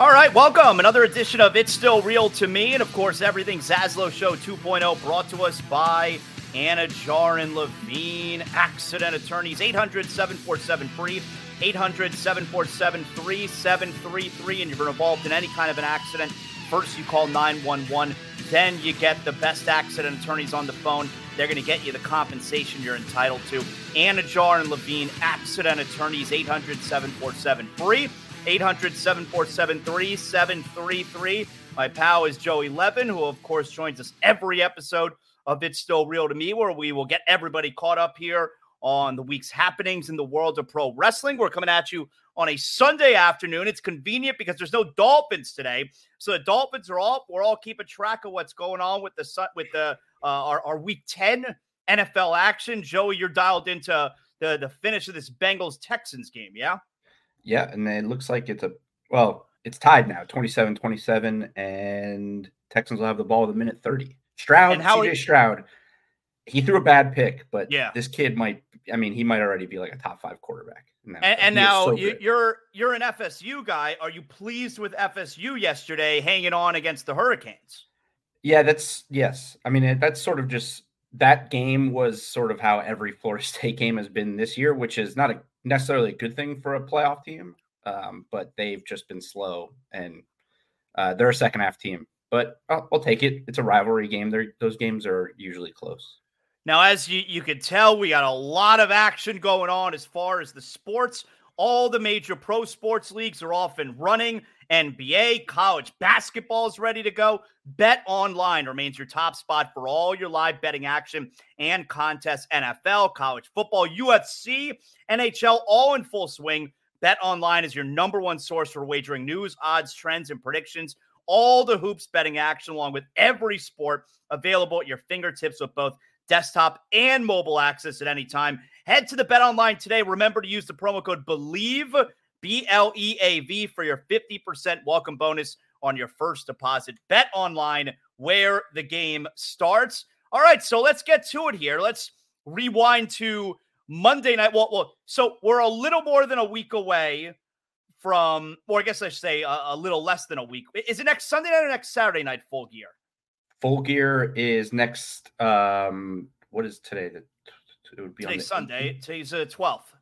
All right, welcome. Another edition of It's Still Real to Me. And of course, everything Zaslow Show 2.0 brought to us by Anidjar and Levine, accident attorneys, 800 747 free, 800 747 3733. And you've been involved in any kind of an accident, first you call 911, then you get the best accident attorneys on the phone. They're going to get you the compensation you're entitled to. Anidjar and Levine, accident attorneys, 800 747 free. 800 747 3733. My pal is Joey Levin, who, of course, joins us every episode of It's Still Real to Me, where we will get everybody caught up here on the week's happenings in the world of pro wrestling. We're coming at you on a Sunday afternoon. It's convenient because there's no Dolphins today, so the Dolphins are off. We're all keeping track of what's going on with the with the uh, our, our Week Ten NFL action. Joey, you're dialed into the the finish of this Bengals Texans game, yeah? Yeah, and it looks like it's a well, it's tied now, 27-27, and Texans will have the ball at the minute 30. Stroud, and how CJ Stroud, he threw a bad pick, but yeah, this kid might. I mean, he might already be like a top five quarterback. Now. And, and now so you, you're you're an FSU guy. Are you pleased with FSU yesterday hanging on against the Hurricanes? Yeah, that's yes. I mean, that's sort of just that game was sort of how every Florida State game has been this year, which is not a necessarily a good thing for a playoff team, um, but they've just been slow and uh, they're a second half team. But I'll, I'll take it. It's a rivalry game. They're, those games are usually close. Now, as you, you can tell, we got a lot of action going on as far as the sports. All the major pro sports leagues are off and running. NBA, college basketball is ready to go. Bet online remains your top spot for all your live betting action and contests. NFL, college football, UFC, NHL, all in full swing. Bet online is your number one source for wagering news, odds, trends, and predictions. All the hoops betting action, along with every sport available at your fingertips with both desktop and mobile access at any time. Head to the Bet Online today. Remember to use the promo code BLEAV B L E A V for your 50% welcome bonus on your first deposit. Bet online where the game starts. All right, so let's get to it here. Let's rewind to Monday night. Well, well so we're a little more than a week away from, or I guess I should say a, a, little less than a week. Is it next Sunday night or next Saturday night? Full gear. Full gear is next. Um, what is today? It would be Today's Sunday. Today's the twelfth.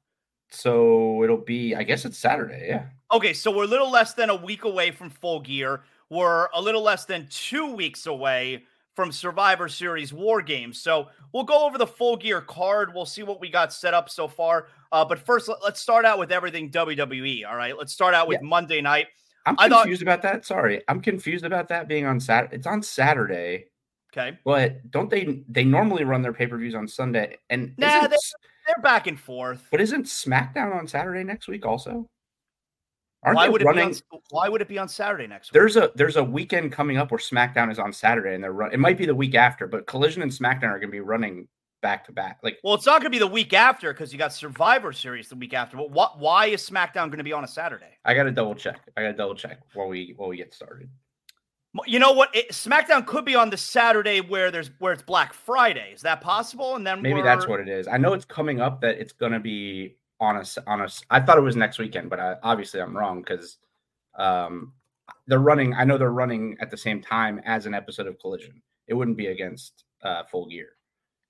So it'll be, I guess it's Saturday. Yeah. Okay. So we're a little less than a week away from full gear. We're a little less than two weeks away from Survivor Series War Games. So we'll go over the full gear card. We'll see what we got set up so far. Uh, but first, let, us start out with everything WWE. All right. Let's start out with yeah. Monday night. I'm confused thought, about that. Sorry. I'm confused about that being on Saturday. It's on Saturday. Okay. But don't they they normally run their pay-per-views on Sunday? And nah, they, they're back and forth. But isn't SmackDown on Saturday next week also? Aren't why would running... it be on, why would it be on Saturday next week? There's a there's a weekend coming up where SmackDown is on Saturday and they're run it might be the week after, but Collision and SmackDown are gonna be running back to back. Like well, it's not gonna be the week after because you got Survivor Series the week after. But what why is SmackDown gonna be on a Saturday? I gotta double check. I gotta double check while we while we get started. You know what? It, SmackDown could be on the Saturday where there's where it's Black Friday. Is that possible? And then maybe that's what it is. I know it's coming up that it's going to be on a on a. I thought it was next weekend, but I, obviously I'm wrong because um, they're running. I know they're running at the same time as an episode of Collision. It wouldn't be against uh, Full Gear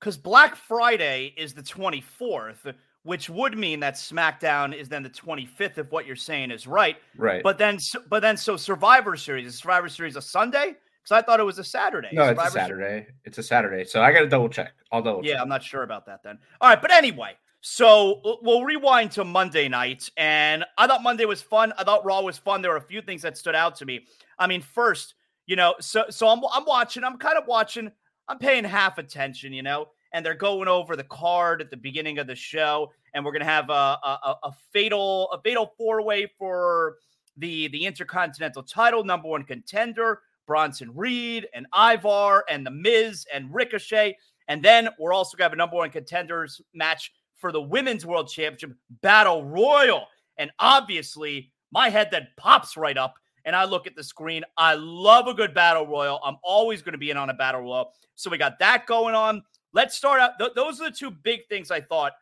because Black Friday is the 24th which would mean that SmackDown is then the 25th if what you're saying is right. Right. But then, but then, so Survivor Series is Survivor Series a Sunday? Because I thought it was a Saturday. No, Survivor it's a Saturday. Series? It's a Saturday. So I got to double check. I'll double. Yeah, I'm not sure about that then. All right, but anyway, so we'll rewind to Monday night, and I thought Monday was fun. I thought Raw was fun. There were a few things that stood out to me. I mean, first, you know, so so I'm I'm watching. I'm kind of watching. I'm paying half attention. You know and they're going over the card at the beginning of the show, and we're gonna have a a, a fatal a fatal four way for the the Intercontinental title, number one contender Bronson Reed and Ivar and the Miz and Ricochet, and then we're also gonna have a number one contenders match for the Women's World Championship Battle Royal, and obviously my head that pops right up and I look at the screen. I love a good battle royal. I'm always going to be in on a battle royal. So we got that going on. Let's start out. Th- those are the two big things I thought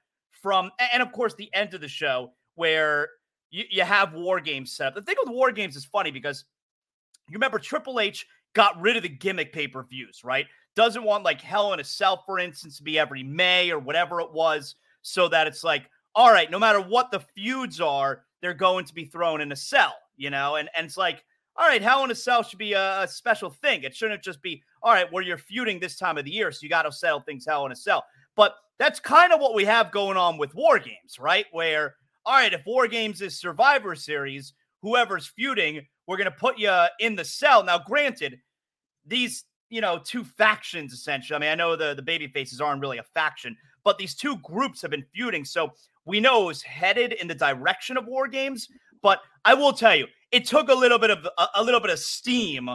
from, and of course, the end of the show where you, you have war games set up. The thing with war games is funny because you remember Triple H got rid of the gimmick pay per views, right? Doesn't want like Hell in a Cell, for instance, to be every May or whatever it was, so that it's like, all right, no matter what the feuds are, they're going to be thrown in a cell, you know? And and it's like, all right, Hell in a Cell should be a, a special thing. It shouldn't just be, all right, where you're feuding this time of the year, so you got to settle things Hell in a Cell. But that's kind of what we have going on with War Games, right? Where, all right, if War Games is Survivor Series, whoever's feuding, we're going to put you in the cell. Now, granted, these, you know, two factions essentially. I mean, I know the, the baby faces aren't really a faction, but these two groups have been feuding. So we know it was headed in the direction of War Games. But I will tell you, it took a little bit of a, a little bit of steam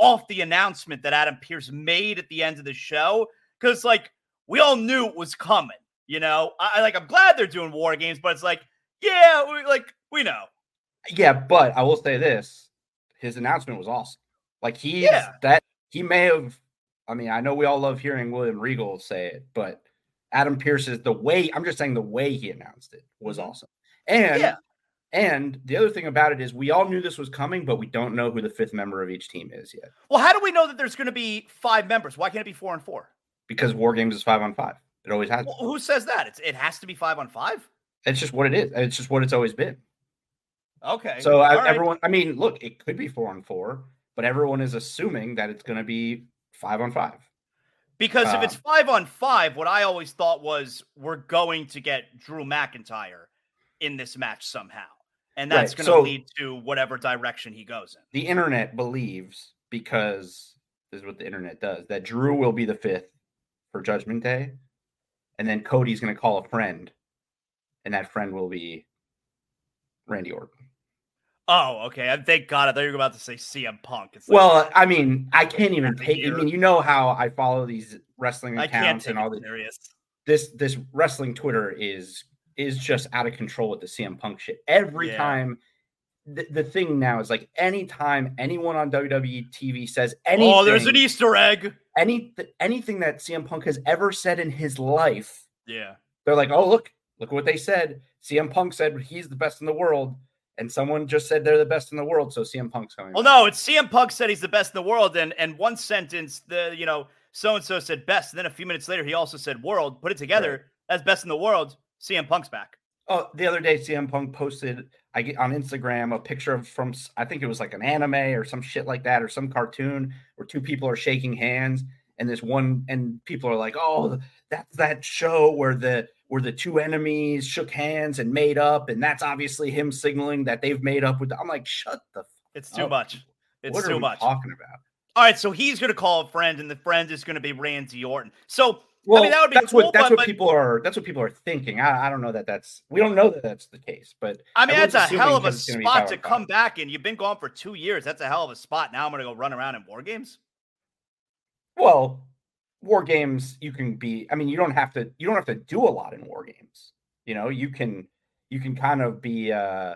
off the announcement that Adam Pearce made at the end of the show. Cause like we all knew it was coming. You know, I, like I'm glad they're doing war games, but it's like, yeah, we like we know. Yeah, but I will say this: his announcement was awesome. Like he, yeah. that he may have. I mean, I know we all love hearing William Regal say it, but Adam Pearce's the way I'm just saying the way he announced it was mm-hmm. awesome. And yeah. And the other thing about it is we all knew this was coming, but we don't know who the fifth member of each team is yet. Well, how do we know that there's going to be five members? Why can't it be four and four? because War Games is five on five. It always has. Well, who says that? It's it has to be five on five. It's just what it is. It's just what it's always been. Okay. So I, right. everyone, I mean, look, it could be four on four, but everyone is assuming that it's going to be five on five. Because if uh, it's five on five, what I always thought was we're going to get Drew McIntyre in this match somehow. And that's right. going to so, lead to whatever direction he goes in. The internet believes, because this is what the internet does, that Drew will be the fifth for Judgment Day, and then Cody's going to call a friend, and that friend will be Randy Orton. Oh, okay. Thank God. I thought you were about to say CM Punk. Like, well, I mean, I can't even take. I mean, you know how I follow these wrestling accounts and all this. This this wrestling Twitter is is just out of control with the CM Punk shit. Every yeah. time the, the thing now is like anytime anyone on WWE TV says anything, oh, there's an Easter egg. Any anything that CM Punk has ever said in his life, yeah, they're like, oh look, look what they said. CM Punk said he's the best in the world, and someone just said they're the best in the world. So CM Punk's coming. Well, back. no, it's CM Punk said he's the best in the world, and and one sentence, the you know, so and so said best, and then a few minutes later he also said world. Put it together, right. that's best in the world. CM Punk's back. Oh, the other day CM Punk posted I get on Instagram a picture of from I think it was like an anime or some shit like that or some cartoon where two people are shaking hands and this one and people are like, "Oh, that's that show where the where the two enemies shook hands and made up and that's obviously him signaling that they've made up with the, I'm like, "Shut the It's too up. much. Oh, it's what too much. talking about? All right, so he's going to call a friend and the friend is going to be Randy Orton. So well, I mean, that would be that's cool, what that's but, what people are that's what people are thinking. I, I don't know that that's we don't know that that's the case, but I mean that's a hell of a spot to come back in. You've been gone for two years. That's a hell of a spot. Now I'm going to go run around in war games. Well, war games you can be. I mean, you don't have to. You don't have to do a lot in war games. You know, you can you can kind of be. uh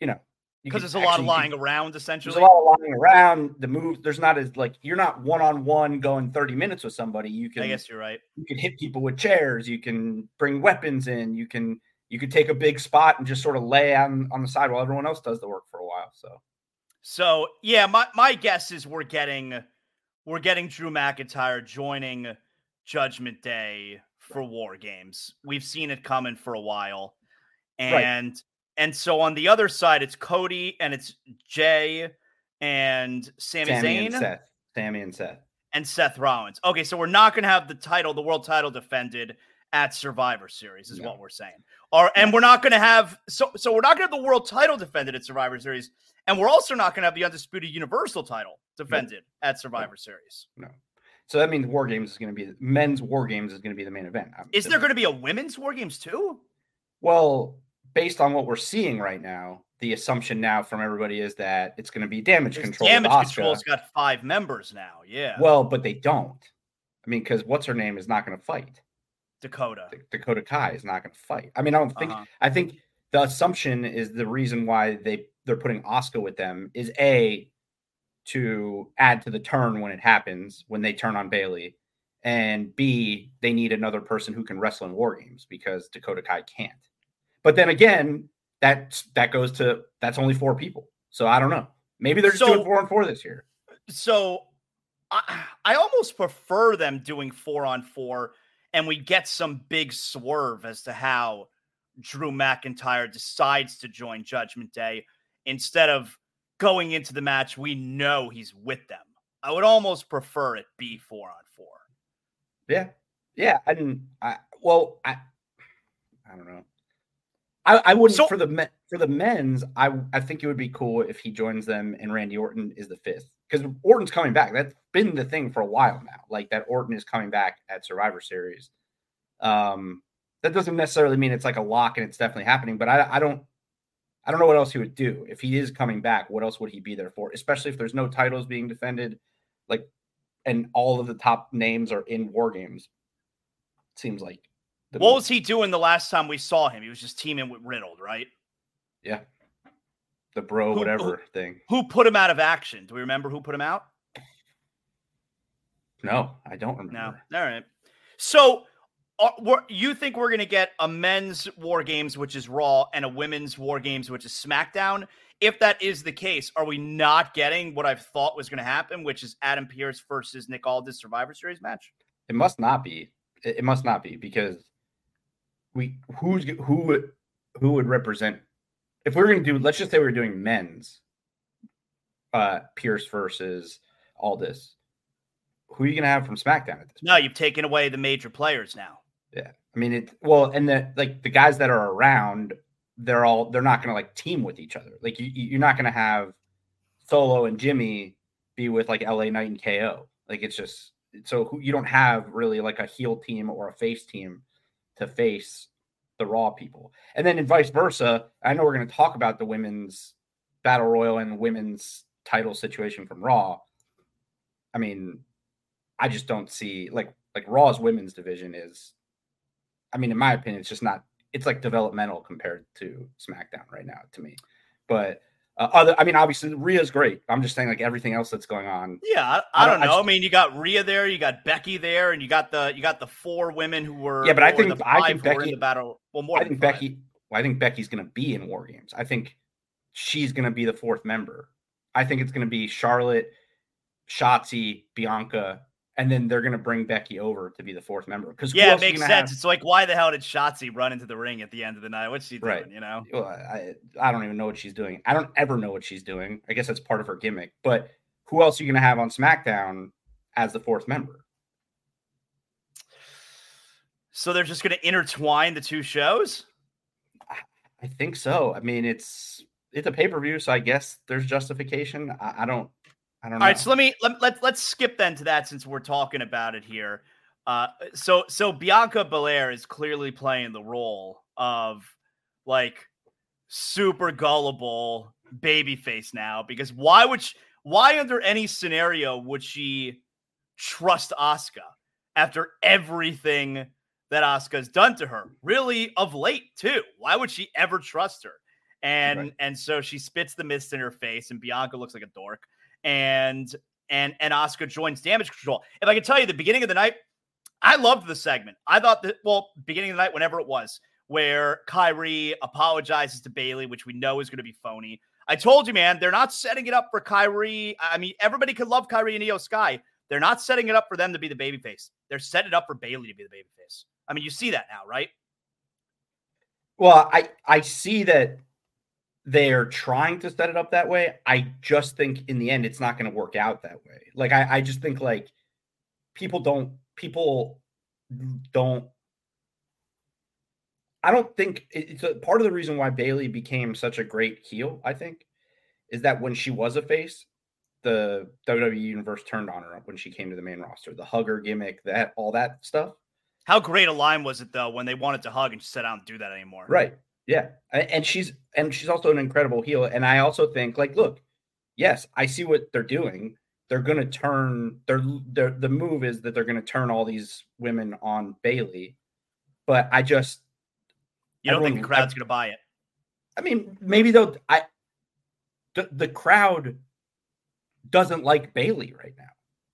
You know, because there's a lot of lying around essentially. There's a lot of lying around. The move there's not as like you're not one on one going 30 minutes with somebody. You can I guess you're right. You can hit people with chairs, you can bring weapons in, you can you could take a big spot and just sort of lay on on the side while everyone else does the work for a while. So So yeah, my, my guess is we're getting we're getting Drew McIntyre joining Judgment Day for War Games. We've seen it coming for a while. And right. And so on the other side, it's Cody and it's Jay and Sami, Sami Zayn. And Seth. Sami and Seth. And Seth Rollins. Okay, so we're not going to have the title, the world title defended at Survivor Series, is no. what we're saying. Or and we're not going to have so so we're not going to have the world title defended at Survivor Series, and we're also not going to have the undisputed Universal title defended no. at Survivor no. Series. No. So that means War Games is going to be men's War Games is going to be the main event. Is there going to be a women's War Games too? Well, based on what we're seeing right now, the assumption now from everybody is that it's going to be damage There's control. Damage control's got five members now. Yeah. Well, but they don't. I mean, because what's her name is not going to fight. Dakota. D- Dakota Kai is not going to fight. I mean, I don't think. Uh-huh. I think the assumption is the reason why they they're putting Asuka with them is a to add to the turn when it happens when they turn on Bayley, and B they need another person who can wrestle in war games because Dakota Kai can't. But then again, that that goes to that's only four people. So I don't know. Maybe they're just so, doing four on four this year. So I, I almost prefer them doing four on four, and we get some big swerve as to how Drew McIntyre decides to join Judgment Day instead of going into the match. We know he's with them. I would almost prefer it be four on four. Yeah, yeah. I didn't. I well, I I don't know. I, I wouldn't so, for the men, for the men's. I I think it would be cool if he joins them and Randy Orton is the fifth because Orton's coming back. That's been the thing for a while now. Like that Orton is coming back at Survivor Series. Um, that doesn't necessarily mean it's like a lock and it's definitely happening. But I I don't I don't know what else he would do if he is coming back. What else would he be there for? Especially if there's no titles being defended, like, and all of the top names are in war games. Seems like. What was he doing the last time we saw him? He was just teaming with Riddle, right? Yeah. The bro, who, whatever who, thing. Who put him out of action? Do we remember who put him out? No, I don't remember. No. All right. So uh, you think we're going to get a men's war games which is raw and a women's war games which is smackdown if that is the case are we not getting what i thought was going to happen which is adam pearce versus nick aldis survivor series match it must not be it must not be because we who's who would who would represent if we are going to do let's just say we are doing men's uh pearce versus Aldis. who are you going to have from smackdown at this no point? you've taken away the major players now yeah. I mean it well, and the like the guys that are around, they're all they're not gonna like team with each other. Like you you're not gonna have Solo and Jimmy be with like LA Knight and KO. Like it's just so you don't have really like a heel team or a face team to face the raw people. And then in vice versa, I know we're going to talk about the women's battle royal and women's title situation from Raw. I mean, I just don't see like like Raw's women's division is I mean, in my opinion, it's just not. It's like developmental compared to SmackDown right now to me. But uh, other, I mean, obviously Rhea's great. I'm just saying like everything else that's going on. Yeah, I, I, I don't, know. I, just, I, mean, you got Rhea there, you got Becky there, and you got the you got the four women who were yeah. But I think I think Becky in the battle. Well, more. I think Becky. Well, I think Becky's going to be in War Games. I think she's going to be the fourth member. I think it's going to be Charlotte, Shotzi, Bianca, and then they're going to bring Becky over to be the fourth member. Because yeah, it makes sense. Have... It's like why the hell did Shotzi run into the ring at the end of the night? What's she doing? Right. You know, well, I I don't even know what she's doing. I don't ever know what she's doing. I guess that's part of her gimmick. But who else are you going to have on SmackDown as the fourth member? So they're just going to intertwine the two shows. I think so. I mean, it's it's a pay per view, so I guess there's justification. I, I don't I don't know. All right, so let me let, let let's skip then to that since we're talking about it here. Uh, so so Bianca Belair is clearly playing the role of like super gullible baby face now because why would she, why under any scenario would she trust Asuka after everything that Asuka's done to her? Really of late too. Why would she ever trust her? And right. and so she spits the mist in her face and Bianca looks like a dork and and and Asuka joins damage control. If I can tell you the beginning of the night, I loved the segment. I thought that well, beginning of the night, whenever it was, where Kairi apologizes to Bayley, which we know is going to be phony. I told you, man, they're not setting it up for Kairi. I mean, everybody could love Kairi and Iyo Sky. They're not setting it up for them to be the babyface. They're setting it up for Bayley to be the babyface. I mean, you see that now, right? Well, I I see that they're trying to set it up that way. I just think in the end it's not going to work out that way. Like I, I just think like people don't people don't I don't think it's a part of the reason why Bayley became such a great heel, I think, is that when she was a face, the WWE universe turned on her when she came to the main roster. The hugger gimmick, that all that stuff. How great a line was it though when they wanted to hug and she said, I don't do that anymore. Right. Yeah, and she's and she's also an incredible heel. And I also think, like, look, yes, I see what they're doing. They're going to turn. They're, they're the move is that they're going to turn all these women on Bayley. But I just you don't think the crowd's going to buy it. I mean, mm-hmm. maybe they'll. I the, the crowd doesn't like Bayley right now.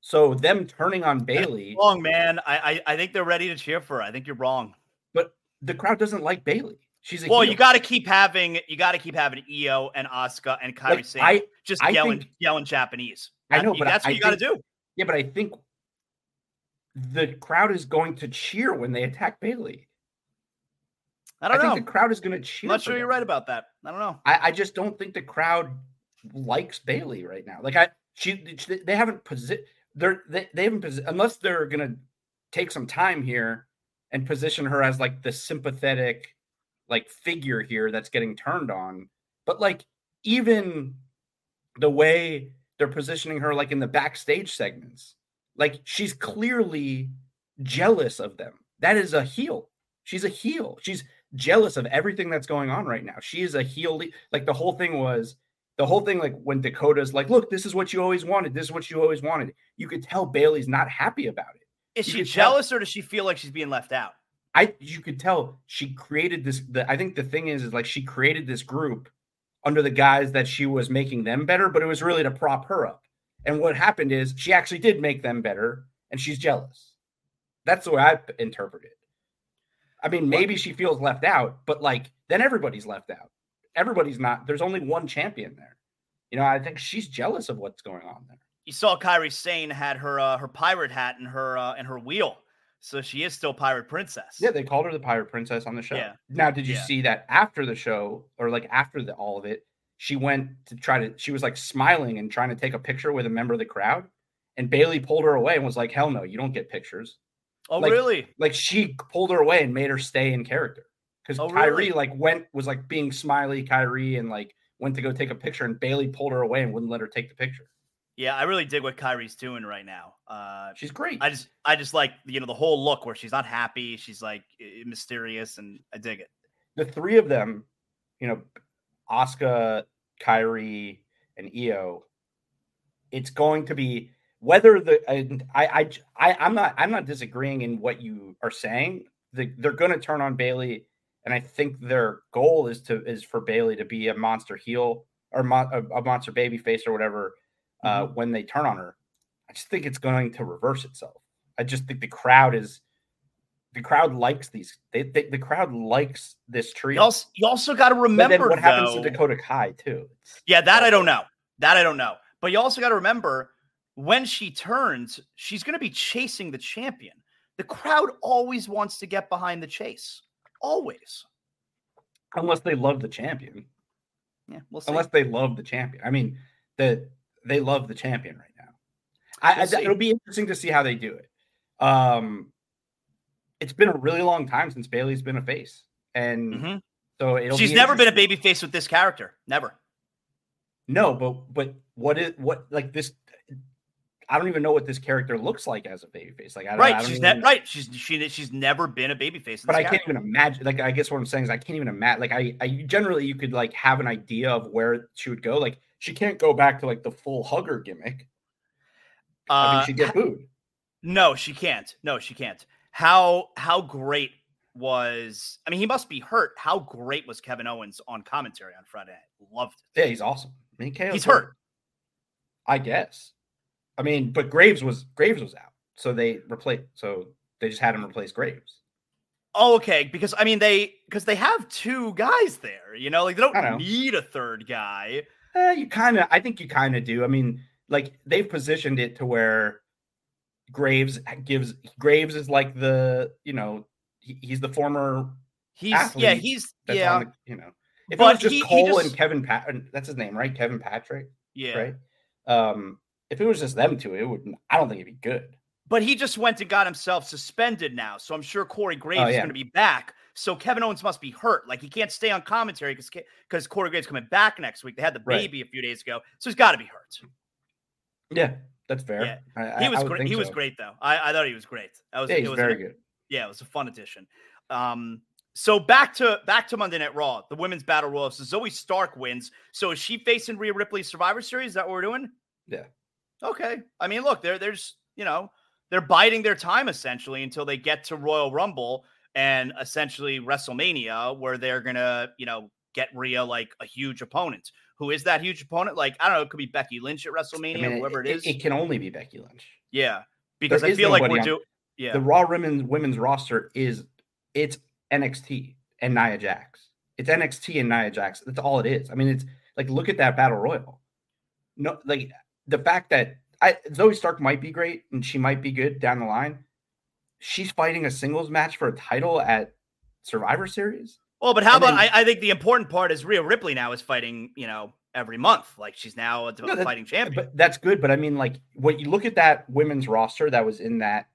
So them turning on Bayley, wrong man. I, I I think they're ready to cheer for her. I think you're wrong. But the crowd doesn't like Bayley. She's a well, heel. you got to keep having you got to keep having Iyo and Asuka and Kairi Like, Sane just I yelling think- yelling Japanese. I know, but that's I what you got to do. yeah, but I think the crowd is going to cheer when they attack Bayley. I I, don't think know. the crowd is going to cheer. I'm not sure you're right about that. I don't know. I, I just don't think the crowd likes Bayley right now. Like I, she, they haven't posi- they're they, they haven't posi- unless they're gonna take some time here and position her as like the sympathetic like figure here that's getting turned on. But like even the way they're positioning her like in the backstage segments, like she's clearly jealous of them. That is a heel. She's a heel. She's jealous of everything that's going on right now. She is a heel. le- Like the whole thing was the whole thing. Like when Dakota's like, "Look, this is what you always wanted. This is what you always wanted." You could tell Bayley's not happy about it. Is You she could tell- jealous or does she feel like she's being left out? I you could tell she created this. The I think the thing is is like she created this group under the guise that she was making them better, but it was really to prop her up. And what happened is she actually did make them better, and she's jealous. That's the way I interpret it. I mean, maybe she feels left out, but like then everybody's left out. Everybody's not. There's only one champion there. You know, I think she's jealous of what's going on there. You saw Kairi Sane had her uh, her pirate hat and her uh, and her wheel, so she is still pirate princess. Yeah, they called her the Pirate Princess on the show. Yeah. Now, did you Yeah. see that after the show, or like after the all of it, she went to try to? She was like smiling and trying to take a picture with a member of the crowd, and Bayley pulled her away and was like, "Hell no, you don't get pictures." oh, like- really? Like she pulled her away and made her stay in character because Oh, Kairi really? like went was like being smiley Kairi and like went to go take a picture, and Bayley pulled her away and wouldn't let her take the picture. Yeah, I really dig what Kairi's doing right now. Uh, She's great. I just I just like you know the whole look where she's not happy, she's like mysterious, and I dig it. the three of them, you know, Asuka, Kyrie, and Iyo, it's going to be whether the and I I I I'm not I'm not disagreeing in what you are saying. The, they're going to turn on Bayley, and I think their goal is to is for Bayley to be a monster heel or mon, a, a monster baby face or whatever uh, when they turn on her. I just think it's going to reverse itself. I just think the crowd is the crowd likes these. They, they the crowd likes this trio. You also, you also got to remember what happens to Dakota Kai too? Yeah, that I don't know. That I don't know. But you also got to remember when she turns, she's going to be chasing the champion. The crowd always wants to get behind the chase. Always. unless they love the champion. Yeah, we'll see. Unless they love the champion. I mean, the they love the champion right now. I, We'll I it'll be interesting to see how they do it. Um, it's been a really long time since Bayley's been a face, and Mhm. so it'll. She's be never been a baby face with this character. Never. No, but but what is what like this? I don't even know what this character looks like as a babyface. Like I don't, I Right. don't She's even- ne- right. She's she she's never been a baby face. but I can't even imagine. Like, I guess what I'm saying is, I can't even imagine. Like, I, I generally you could like have an idea of where she would go. Like, she can't go back to like the full hugger gimmick. I mean, Uh, she'd get booed. No, she can't. No, she can't. How how great was I mean he must be hurt. How great was Kevin Owens on commentary on Friday? Loved it. Yeah, he's awesome. I mean, KO's He's hurt. I guess. I mean, but Graves was Graves was out, so they replaced. So they just had him replace Graves. Oh, okay. Because I mean they because they have two guys there, you know, like they don't need a third guy. Eh, you kind of. I think you kind of do. I mean, like they've positioned it to where Graves gives Graves is like the you know he, he's the former He's yeah, he's yeah, the, you know if But it was just he- he Cole just- and Kevin Pat that's his name right Kevin Patrick yeah. right um if it was just them two it would I don't think it'd be good But he just went and got himself suspended now. So I'm sure Corey Graves is Oh, yeah. going to be back. So Kevin Owens must be hurt. Like he can't stay on commentary because because Corey Graves coming back next week. They had the Right. baby a few days ago, so he's got to be hurt. yeah that's fair Yeah. I, He was great. He was great though. I, I thought he was great. That was yeah it he's was very an- good Yeah, it was a fun addition. Um, so back to back to Monday Night Raw, the women's battle royal. So Zoey Stark wins. So is she facing Rhea Ripley Survivor Series? Is that what we're doing? Yeah. Okay. I mean, look, there, there's you know, they're biding their time essentially until they get to Royal Rumble and essentially WrestleMania, where they're gonna, you know, get Rhea like a huge opponent. Who is that huge opponent? Like, I don't know, it could be Becky Lynch at I WrestleMania, mean, whoever it is. it, can only be Becky Lynch yeah. Because I feel like we're doing yeah. the Raw women's women's roster is it's NXT and Nia Jax It's NXT and Nia Jax. That's all it is. I mean, it's like look at that battle royal. No, like the fact that I Zoey Stark might be great and she might be good down the line. She's fighting a singles match for a title at Survivor Series. Well, but how and about then, I, I, think the important part is Rhea Ripley now is fighting, you know, every month. Like she's now a no, fighting champion. But that's good. But I mean, like when you look at that women's roster that was in that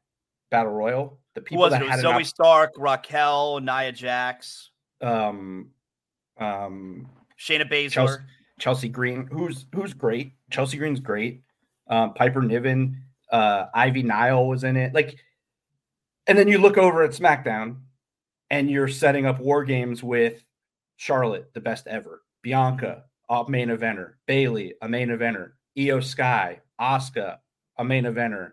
battle royal, the people was that it? had Zoey Stark, Raquel, Nia Jax, um, um, Shayna Baszler, Chelsea, Chelsea, Green, who's who's great. Chelsea Green's great. Um, Piper Niven, uh, Ivy Nile was in it. Like, and then you look over at SmackDown, and you're setting up war games with Charlotte, the best ever, Bianca, a main eventer, Bayley, a main eventer, Iyo Sky, Asuka, a main eventer,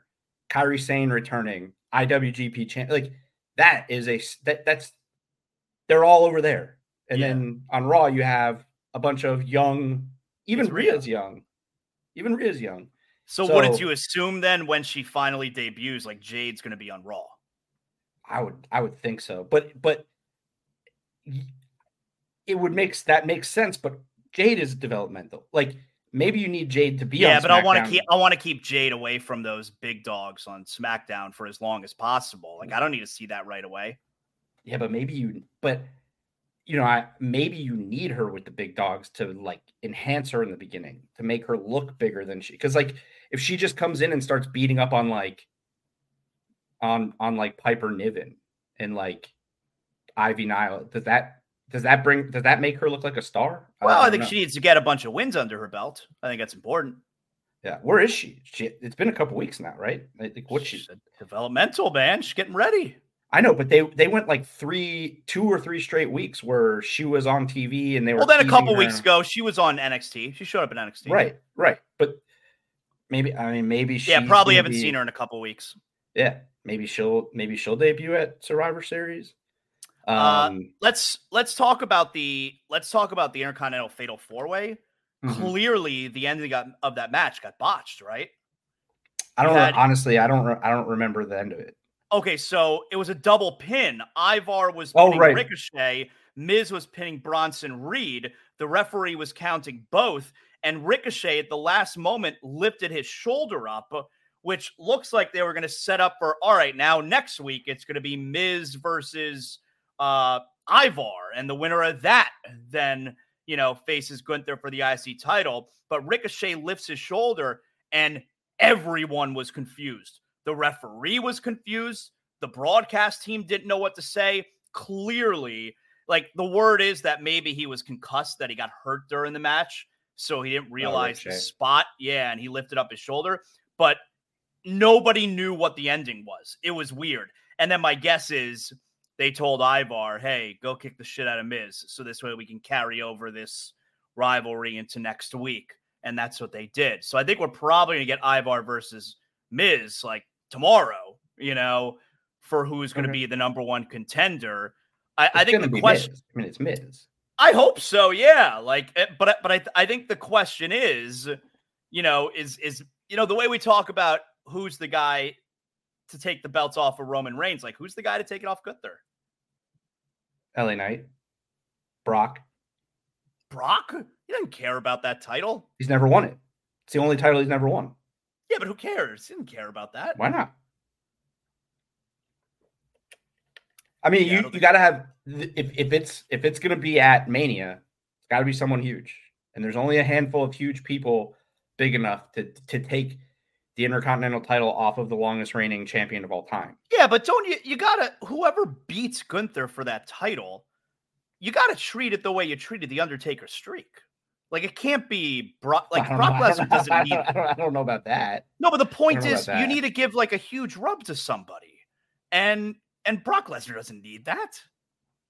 Kairi Sane returning, IWGP champ. Like that is a that that's they're all over there. And yeah. then on Raw, you have a bunch of young, even Rhea's young, even Rhea's young. So, so wouldn't you assume then when she finally debuts, like Jade's going to be on Raw? I would, I would think so, but but it would make that makes sense. But Jade is developmental. Like maybe you need Jade to be. Yeah, but I want to keep I want to keep Jade away from those big dogs on SmackDown for as long as possible. Like I don't need to see that right away. Yeah, but maybe you. But you know, I maybe you need her with the big dogs to like enhance her in the beginning to make her look bigger than she. Because like if she just comes in and starts beating up on like on on like Piper Niven and like Ivy Nile, does that does that bring does that make her look like a star? Well, I, I think know. she needs to get a bunch of wins under her belt. I think that's important. Yeah, where is she? She it's been a couple weeks now, right? I think what's she? Developmental man. She's getting ready. I know, but they they went like three, two or three straight weeks where she was on TV and they were. Well, then a couple her. weeks ago, she was on NXT. She showed up in NXT. Right, right. But maybe I mean maybe she. Yeah, probably haven't seen her in a couple weeks. Yeah, maybe she'll maybe she'll debut at Survivor Series. Uh, um, uh, let's let's talk about the let's talk about the Intercontinental Fatal Four Way. Mm-hmm. Clearly, the ending of that match got botched, right? I don't had, honestly. I don't. I don't remember the end of it. Okay, so it was a double pin. Ivar was oh, pinning oh, right. Ricochet. Miz was pinning Bronson Reed. The referee was counting both, and Ricochet at the last moment lifted his shoulder up, which looks like they were going to set up for all right. Now next week it's going to be Miz versus uh, Ivar, and the winner of that then you know faces Gunther for the IC title. But Ricochet lifts his shoulder, and everyone was confused. The referee was confused. The broadcast team didn't know what to say. Clearly, like the word is that maybe he was concussed, that he got hurt during the match, so he didn't oh, realize oh, the spot. Yeah, and he lifted up his shoulder, but nobody knew what the ending was. It was weird. And then my guess is they told Ivar, hey, go kick the shit out of Miz. So this way we can carry over this rivalry into next week. And that's what they did. So I think we're probably going to get Ivar versus Miz like tomorrow, you know, for who's going to mm-hmm. be the number one contender. I, I think the question, Miz. I mean, it's Miz. I hope so. Yeah. Like, eh, but, but I, I think the question is, you know, is, is, you know, the way we talk about who's the guy to take the belts off of Roman Reigns, like who's the guy to take it off Gunther? LA Knight, Brock. Brock? He doesn't care about that title. He's never won it. It's the only title he's never won. Yeah, but who cares? He didn't care about that. Why not? I mean, yeah, you, I you got to have if if it's if it's going to be at Mania, it's got to be someone huge, and there's only a handful of huge people big enough to to take the Intercontinental title off of the longest reigning champion of all time. Yeah, but don't you you gotta whoever beats Gunther for that title, you gotta treat it the way you treated the Undertaker streak. Like it can't be Brock. Like Brock Lesnar doesn't need. I don't, I don't, know about that. No, but the point is, you need to give like a huge rub to somebody, and and Brock Lesnar doesn't need that.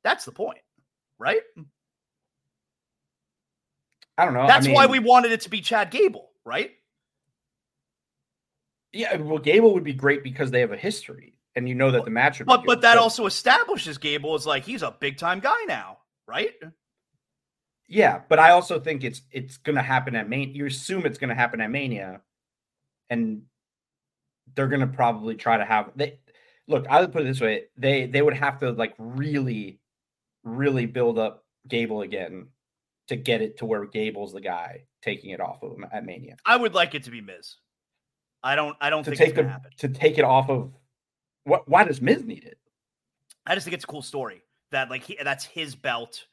That's the point, right? I don't know. That's I mean, why we wanted it to be Chad Gable, right? Yeah, well, Gable would be great because they have a history, and you know that the match. but but that so, also establishes Gable as like he's a big time guy now, right? Yeah, but I also think it's it's going to happen at Mania. You assume it's going to happen at Mania, and they're going to probably try to have they look. I would put it this way: they they would have to like really, really build up Gable again to get it to where Gable's the guy taking it off of him at Mania. I would like it to be Miz. I don't. I don't To think take it's gonna the happen. to take it off of what? Why does Miz need it? I just think it's a cool story that like he, that's his belt.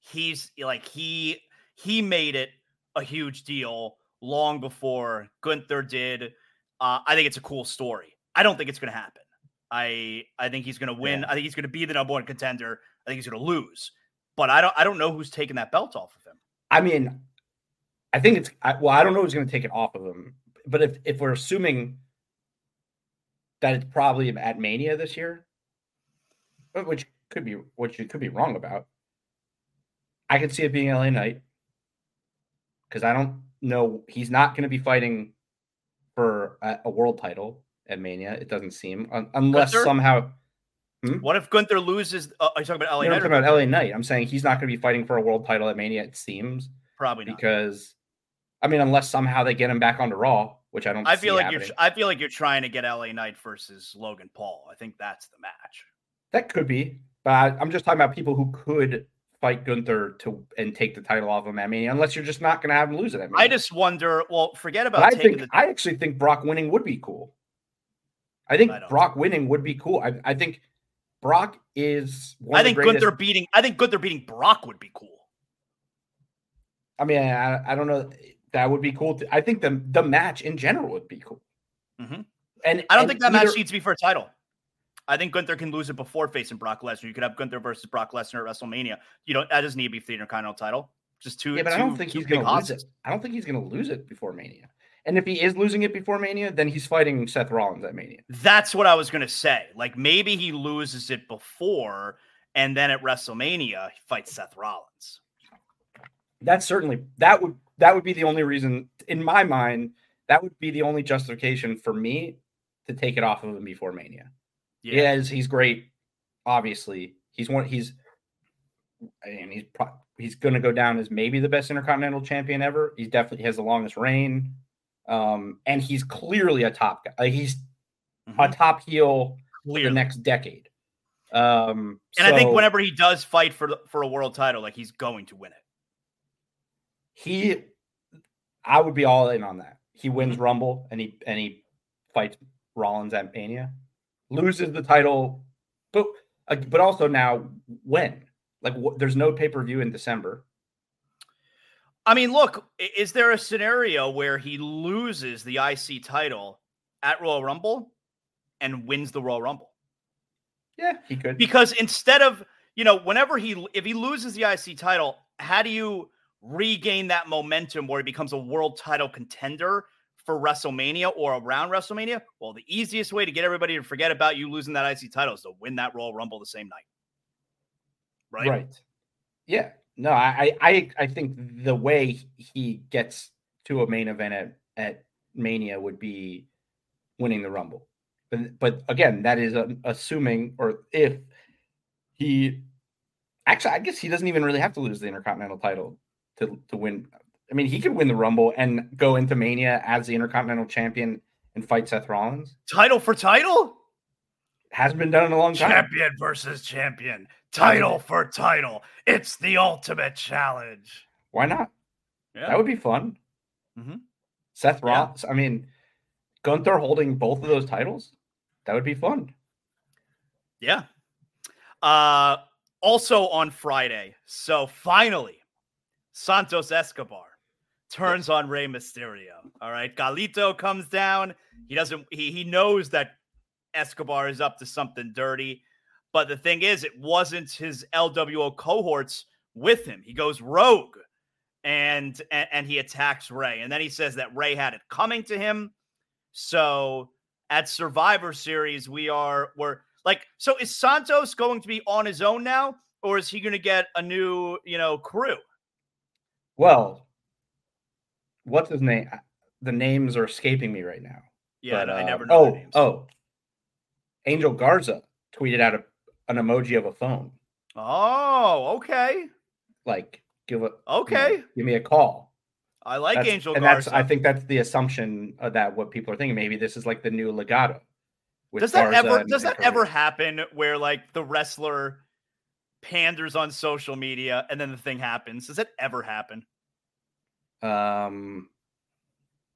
He's like he he made it a huge deal long before Gunther did. Uh, I think it's a cool story. I don't think it's going to happen. I I think he's going to win. Yeah. I think he's going to be the number one contender. I think he's going to lose. But I don't I don't know who's taking that belt off of him. I mean, I think it's I, well. I don't know who's going to take it off of him, but if if we're assuming that it's probably at Mania this year, which could be which you could be wrong about, I could see it being LA Knight because I don't know he's not going to be fighting for a, a world title at Mania. It doesn't seem un, unless Gunther? somehow. What if Gunther loses? Uh, are you talking about LA No, I'm talking or- about LA Knight. I'm saying he's not going to be fighting for a world title at Mania. It seems Probably not. because I mean, unless somehow they get him back onto Raw, which I don't. I see feel like happening. you're. I feel like you're trying to get LA Knight versus Logan Paul. I think that's the match. that could be, but I, I'm just talking about people who could fight Gunther to and take the title off him I mean, unless you're just not going to have him lose it at Mania. I just wonder. Well, forget But about I think the. I actually think Brock winning would be cool. I think I. Brock winning would be cool. I, I think Brock is. One I of the think Gunther beating. I think Gunther beating Brock would be cool. I mean, I, I don't know. That would be cool. To, I think the the match in general would be cool. Mhm. And I don't and think that either- match needs to be for a title. I think Gunther can lose it before facing Brock Lesnar. You could have Gunther versus Brock Lesnar at WrestleMania. You don't. That doesn't need to be for the Intercontinental title. Just two. Yeah, but I don't think he's going to lose it. I don't think he's going to lose it before Mania. And if he is losing it before Mania, then he's fighting Seth Rollins at Mania. That's what I was gonna say. Like maybe he loses it before, and then at WrestleMania he fights Seth Rollins. That's certainly that would that would be the only reason in my mind that would be the only justification for me to take it off of him before Mania. Yeah. Yes, he's great. Obviously, he's one. He's and he's pro- he's going to go down as maybe the best Intercontinental Champion ever. He definitely has the longest reign, um, and he's clearly a top guy. He's a Mhm. top heel for the next decade. Um, And I think whenever he does fight for for a world title, like he's going to win it. he, I would be all in on that. He wins Mm-hmm. Rumble and he and he fights Rollins at Mania, loses the title, but uh, but also now when like wh- there's no pay per view in December. I mean, look, is there a scenario where he loses the IC title at Royal Rumble and wins the Royal Rumble? Yeah, he could. Because instead of, you know, whenever he if he loses the IC title, how do you regain that momentum where he becomes a world title contender for WrestleMania or around WrestleMania? Well, the easiest way to get everybody to forget about you losing that IC title is to win that Royal Rumble the same night. Right? Right. Yeah. No, I, I I think the way he gets to a main event at, at Mania would be winning the Rumble. But but again, that is um, assuming or if he actually I guess he doesn't even really have to lose the Intercontinental title to to win. I mean, he could win the Rumble and go into Mania as the Intercontinental champion and fight Seth Rollins. Title for title? Hasn't been done in a long time. Champion versus champion. Title for title. It's the ultimate challenge. Why not? Yeah. That would be fun. Mhm. Seth Yeah. Rollins. I mean, Gunther holding both of those titles. That would be fun. Yeah. Uh also on Friday. So finally, Santos Escobar turns on Rey Mysterio. All right. Carlito comes down. He doesn't he he knows that Escobar is up to something dirty. But the thing is, it wasn't his LWO cohorts with him. He goes rogue and and, and he attacks Rey. And then he says that Rey had it coming to him. So at Survivor Series, we are we're like, so is Santos going to be on his own now, or is he going to get a new, you know, crew? Well, what's his name? The names are escaping me right now. Yeah, but, I uh, never know Oh, names. oh. Angel Garza tweeted out a, an emoji of a phone. Oh, okay, Like, give a you know, okay. give me a call. I like That's- Angel and Garza. that's I think that's the assumption of that what people are thinking. Maybe this is like the new Legado. does that Garza ever and- does and that ever happen where like the wrestler panders on social media, and then the thing happens. Does that ever happen? Um,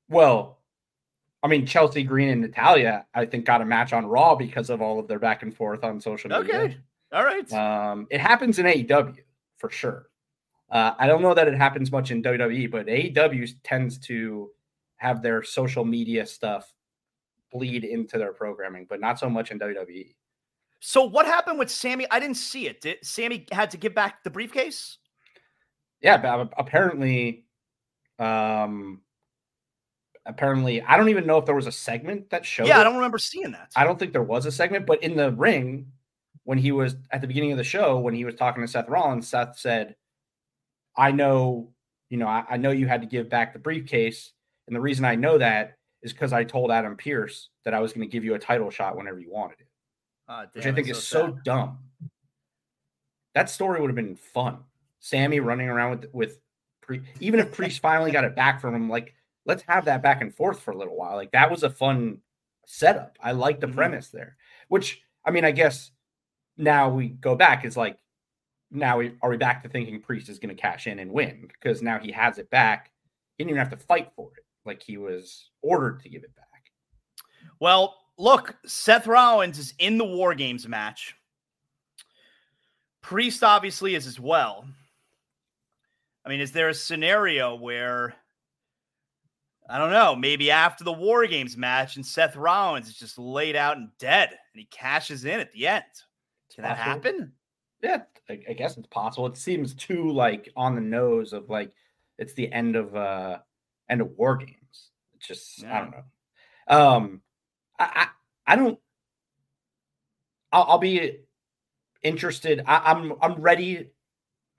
well, I mean, Chelsea Green and Natalya, I think, got a match on Raw because of all of their back and forth on social media. Okay. All right. Um, it happens in AEW for sure. Uh, I don't know that it happens much in WWE, but AEW tends to have their social media stuff bleed into their programming, but not so much in WWE. So what happened with Sami? I didn't see it. Did Sami had to give back the briefcase? Yeah, but apparently, um, apparently, I don't even know if there was a segment that showed. Yeah, it. I don't remember seeing that. I don't think there was a segment, but in the ring, when he was at the beginning of the show, when he was talking to Seth Rollins, Seth said, "I know, you know, I, I know you had to give back the briefcase, and the reason I know that is because I told Adam Pearce that I was going to give you a title shot whenever you wanted it." Oh, damn, which I think is so, so dumb. That story would have been fun. Sami running around with with Pre- even if Priest finally got it back from him, like let's have that back and forth for a little while. Like that was a fun setup. I like the mm-hmm. premise there. Which I mean, I guess now we go back is like now we are we back to thinking Priest is going to cash in and win because now he has it back. He didn't even have to fight for it. Like he was ordered to give it back. Well, look, Seth Rollins is in the War Games match. Priest obviously is as well. I mean, is there a scenario where I don't know, maybe after the War Games match and Seth Rollins is just laid out and dead and he cashes in at the end? Can that happen? Yeah, I, I guess it's possible. It seems too like on the nose of like it's the end of uh end of War Games. It's just yeah. I don't know. Um I, I, I don't. I'll, I'll be interested. I, I'm I'm ready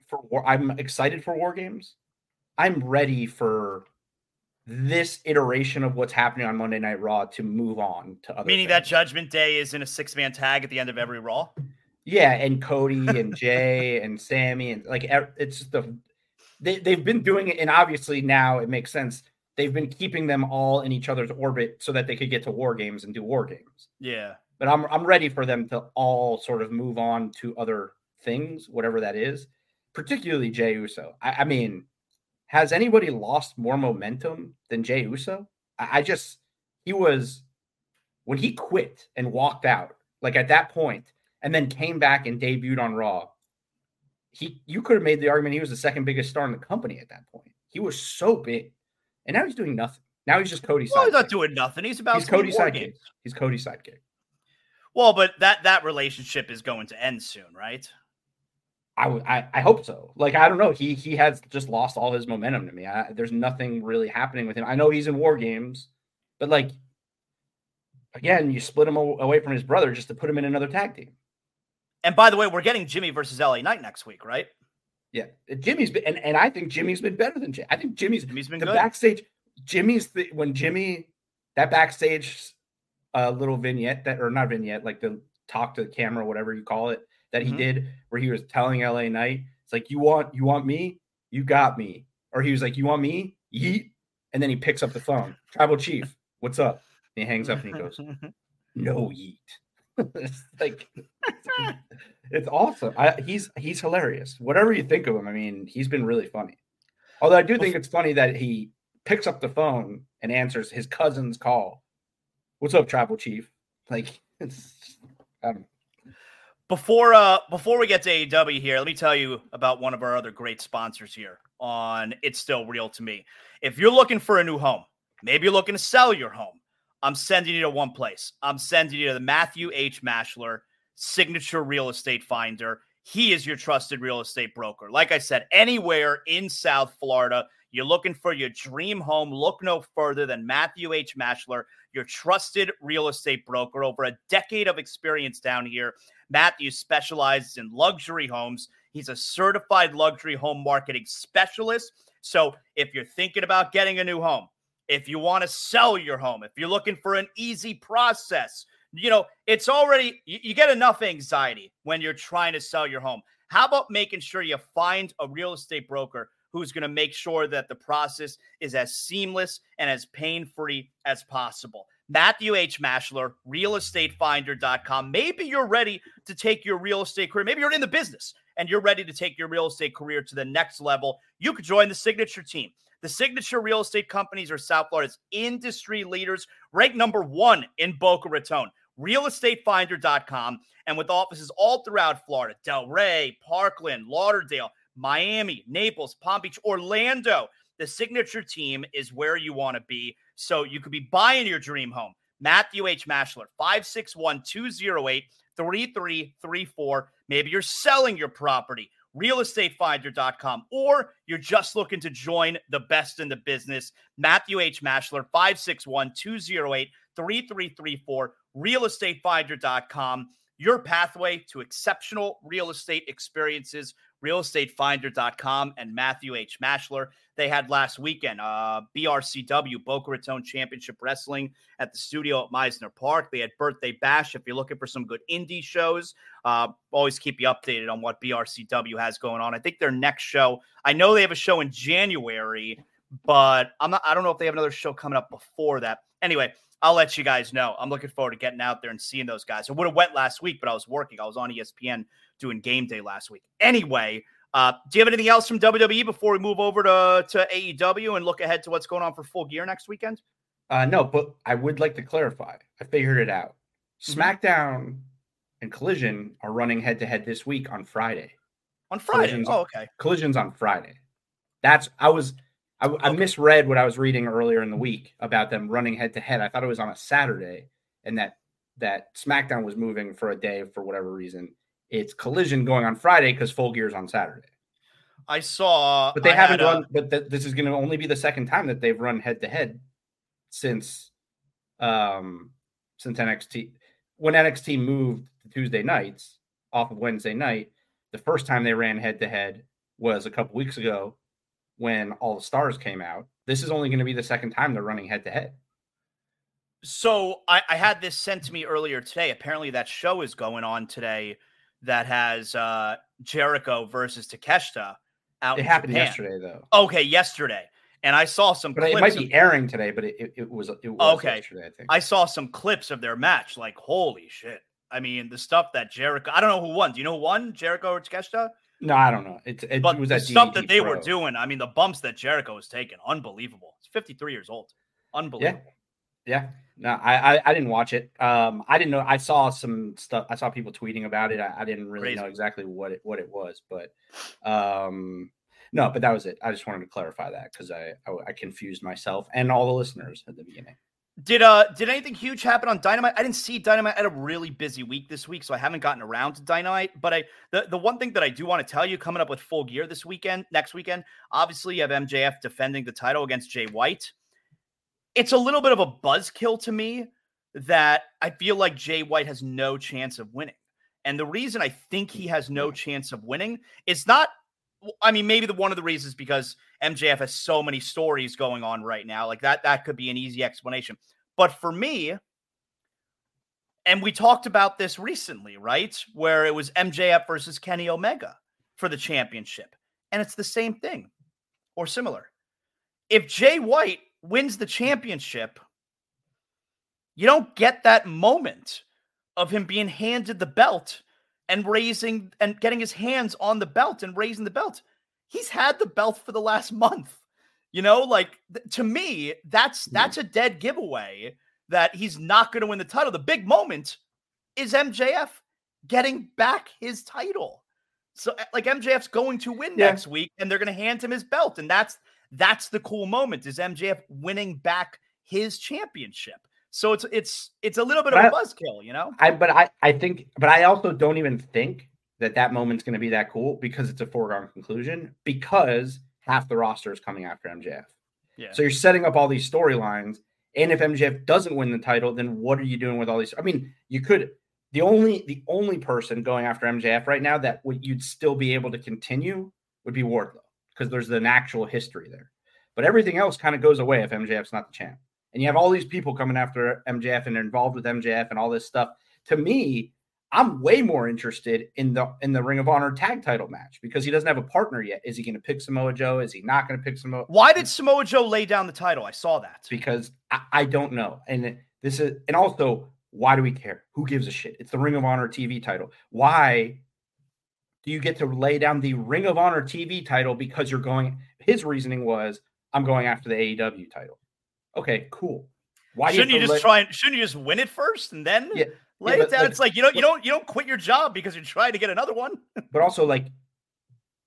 for war. I'm excited for war games. I'm ready for this iteration of what's happening on Monday Night Raw to move on to other. Meaning things. that Judgment Day is in a six man tag at the end of every Raw. Yeah, and Cody and Jay and Sami and like it's the they they've been doing it, and obviously now it makes sense they've been keeping them all in each other's orbit so that they could get to war games and do war games. Yeah. But I'm I'm ready for them to all sort of move on to other things, whatever that is. Particularly Jay Uso. I, I mean, has anybody lost more momentum than Jay Uso? I, I just he was when he quit and walked out, like at that point, and then came back and debuted on Raw. He you could have made the argument he was the second biggest star in the company at that point. He was so big. And now he's doing nothing. Now he's just Cody's. Well, he's not doing nothing. He's about. He's Cody's sidekick. He's Cody's sidekick. Well, but that that relationship is going to end soon, right? I, I, I hope so. Like I don't know. He he has just lost all his momentum to me. I, there's nothing really happening with him. I know he's in war games, but like again, you split him away from his brother just to put him in another tag team. And by the way, we're getting Jimmy versus LA Knight next week, right? Yeah, Jimmy's been, and, and I think Jimmy's been better than Jay. I think Jimmy's, Jimmy's been the good. backstage. Jimmy's the when Jimmy that backstage uh, little vignette that or not vignette like the talk to the camera, whatever you call it, that he mm-hmm. did where he was telling LA Knight, it's like you want you want me, you got me, or he was like you want me, yeet, and then he picks up the phone, tribal chief, what's up? And he hangs up and he goes, no yeet. it's like it's awesome. I, he's he's hilarious. Whatever you think of him, I mean, he's been really funny. Although I do think it's funny that he picks up the phone and answers his cousin's call. What's up, tribal chief? Like it's um, before uh before we get to AEW here, let me tell you about one of our other great sponsors here on It's Still Real to Me. If you're looking for a new home, maybe you're looking to sell your home, I'm sending you to one place. I'm sending you to the Matthew H. Maschler signature real estate finder. He is your trusted real estate broker. Like I said, anywhere in South Florida, you're looking for your dream home, look no further than Matthew H. Maschler, your trusted real estate broker. Over a decade of experience down here, Matthew specializes in luxury homes. He's a certified luxury home marketing specialist. So if you're thinking about getting a new home, if you want to sell your home, if you're looking for an easy process, you know, it's already, you, you get enough anxiety when you're trying to sell your home. How about making sure you find a real estate broker who's going to make sure that the process is as seamless and as pain free as possible? Matthew H. Maschler, realestatefinder.com. Maybe you're ready to take your real estate career. Maybe you're in the business and you're ready to take your real estate career to the next level, you could join the Signature team. The Signature Real Estate companies are South Florida's industry leaders, ranked number one in Boca Raton. RealestateFinder.com, and with offices all throughout Florida Delray, Parkland, Lauderdale, Miami, Naples, Palm Beach, Orlando. The signature team is where you want to be. So you could be buying your dream home. Matthew H. Maschler, 561 208 3334. Maybe you're selling your property, realestatefinder.com, or you're just looking to join the best in the business. Matthew H. Maschler, 561 208 3334, realestatefinder.com. Your pathway to exceptional real estate experiences realestatefinder.com and Matthew H. Maschler. They had last weekend uh, BRCW, Boca Raton Championship Wrestling at the studio at Mizner Park. They had Birthday Bash. If you're looking for some good indie shows, uh, always keep you updated on what BRCW has going on. I think their next show, I know they have a show in January, but I'm not, I don't know if they have another show coming up before that. Anyway, I'll let you guys know. I'm looking forward to getting out there and seeing those guys. I would have went last week, but I was working. I was on ESPN doing game day last week. Anyway, uh, do you have anything else from WWE before we move over to, to AEW and look ahead to what's going on for full gear next weekend? Uh, no, but I would like to clarify. I figured it out. Mm-hmm. SmackDown and Collision are running head to head this week on Friday. On Friday. Collision's oh, okay. Collision's on Friday. That's I was I, okay. I misread what I was reading earlier in the week about them running head to head. I thought it was on a Saturday, and that that SmackDown was moving for a day for whatever reason it's collision going on Friday because full gear is on Saturday. I saw, but they I haven't run. A, but th- this is going to only be the second time that they've run head to head since, um, since NXT. When NXT moved to Tuesday nights off of Wednesday night, the first time they ran head to head was a couple weeks ago when all the stars came out. This is only going to be the second time they're running head to head. So I, I, had this sent to me earlier today. Apparently, that show is going on today that has uh, Jericho versus Takeshita out. It happened Japan. yesterday, though. Okay, yesterday, and I saw some. But it might be airing today, but it, it, it was it was okay. yesterday. I think I saw some clips of their match. Like, holy shit! I mean, the stuff that Jericho. I don't know who won. Do you know who won? Jericho or Takeshita? No, I don't know. It's it but was the stuff that they Pro. were doing. I mean, the bumps that Jericho was taking, unbelievable. He's 53 years old. Unbelievable. Yeah. Yeah, no, I, I, I didn't watch it. Um, I didn't know. I saw some stuff. I saw people tweeting about it. I, I didn't really Crazy. know exactly what it what it was, but um, no, but that was it. I just wanted to clarify that because I, I I confused myself and all the listeners at the beginning. Did uh did anything huge happen on Dynamite? I didn't see Dynamite. I had a really busy week this week, so I haven't gotten around to Dynamite. But I the, the one thing that I do want to tell you coming up with full gear this weekend, next weekend, obviously you have MJF defending the title against Jay White it's a little bit of a buzzkill to me that I feel like Jay White has no chance of winning. And the reason I think he has no chance of winning is not, I mean, maybe the one of the reasons because MJF has so many stories going on right now. Like that, that could be an easy explanation. But for me, and we talked about this recently, right? Where it was MJF versus Kenny Omega for the championship. And it's the same thing or similar. If Jay White wins the championship, you don't get that moment of him being handed the belt and raising and getting his hands on the belt and raising the belt. He's had the belt for the last month. You know, like th- to me, that's that's a dead giveaway that he's not going to win the title. The big moment is MJF getting back his title. So eh, like MJF's going to win yeah. next week and they're going to hand him his belt and that's that's the cool moment is MJF winning back his championship. So it's it's it's a little bit of a buzzkill, you know. I but I I think but I also don't even think that that moment's going to be that cool because it's a foregone conclusion because half the roster is coming after MJF. Yeah. So you're setting up all these storylines, and if MJF doesn't win the title, then what are you doing with all these? I mean, you could the only the only person going after MJF right now that would you'd still be able to continue would be Wardlow because there's an actual history there. But everything else kind of goes away if MJF's not the champ. And you have all these people coming after MJF and involved with MJF and all this stuff. To me, I'm way more interested in the in the Ring of Honor tag title match because he doesn't have a partner yet. Is he going to pick Samoa Joe? Is he not going to pick Samoa? Why did Samoa Joe lay down the title? I saw that because I, I don't know. And this is and also why do we care? Who gives a shit? It's the Ring of Honor TV title. Why do you get to lay down the Ring of Honor TV title because you're going? His reasoning was, I'm going after the AEW title. Okay, cool. Why shouldn't you, just try and shouldn't you just win it first and then yeah, lay yeah, it down? Like, it's like you don't you don't you don't quit your job because you're trying to get another one. but also like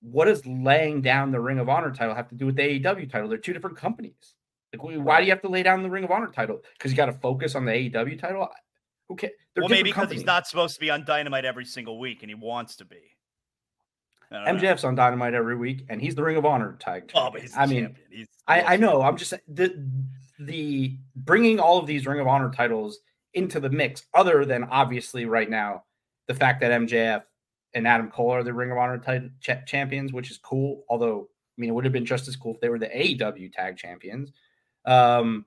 what does laying down the Ring of Honor title have to do with the AEW title? They're two different companies. Like, why do you have to lay down the Ring of Honor title? Because you got to focus on the AEW title. Who cares? Well, maybe because he's not supposed to be on Dynamite every single week, and he wants to be. MJF's know. on Dynamite every week, and he's the Ring of Honor tag. Oh, but I mean, I, I know. I'm just the the bringing all of these Ring of Honor titles into the mix. Other than obviously right now, the fact that MJF and Adam Cole are the Ring of Honor title ch- champions, which is cool. Although, I mean, it would have been just as cool if they were the AEW tag champions. Um,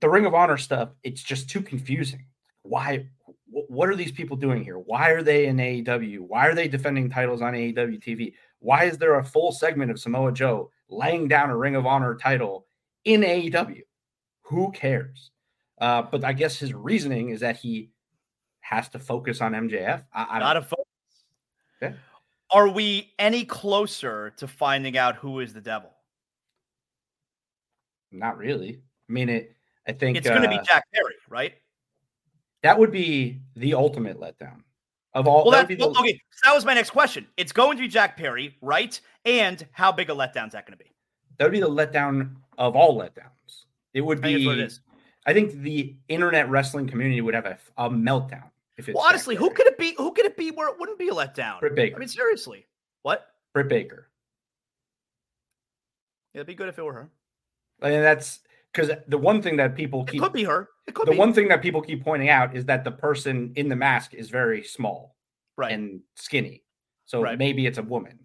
the Ring of Honor stuff, it's just too confusing. Why? what are these people doing here? Why are they in AEW? Why are they defending titles on AEW TV? Why is there a full segment of Samoa Joe laying down a Ring of Honor title in AEW? Who cares? Uh, but I guess his reasoning is that he has to focus on MJF. I, I Not a focus. Okay. Are we any closer to finding out who is the devil? Not really. I mean, it. I think it's going to be uh, Jack Perry, right? That would be the ultimate letdown of all. Well, that, that well, okay. So that was my next question. It's going to be Jack Perry, right? And how big a letdown is that going to be? That would be the letdown of all letdowns. It would be. I think, I think the internet wrestling community would have a, a meltdown if it's. Well, honestly, who could it be? Who could it be where it wouldn't be a letdown? Britt Baker. I mean, seriously, what? Britt Baker. Yeah, it'd be good if it were her. I mean, that's because the one thing that people keep it could be her. It could the be. one thing that people keep pointing out is that the person in the mask is very small, right, and skinny. So right. maybe it's a woman.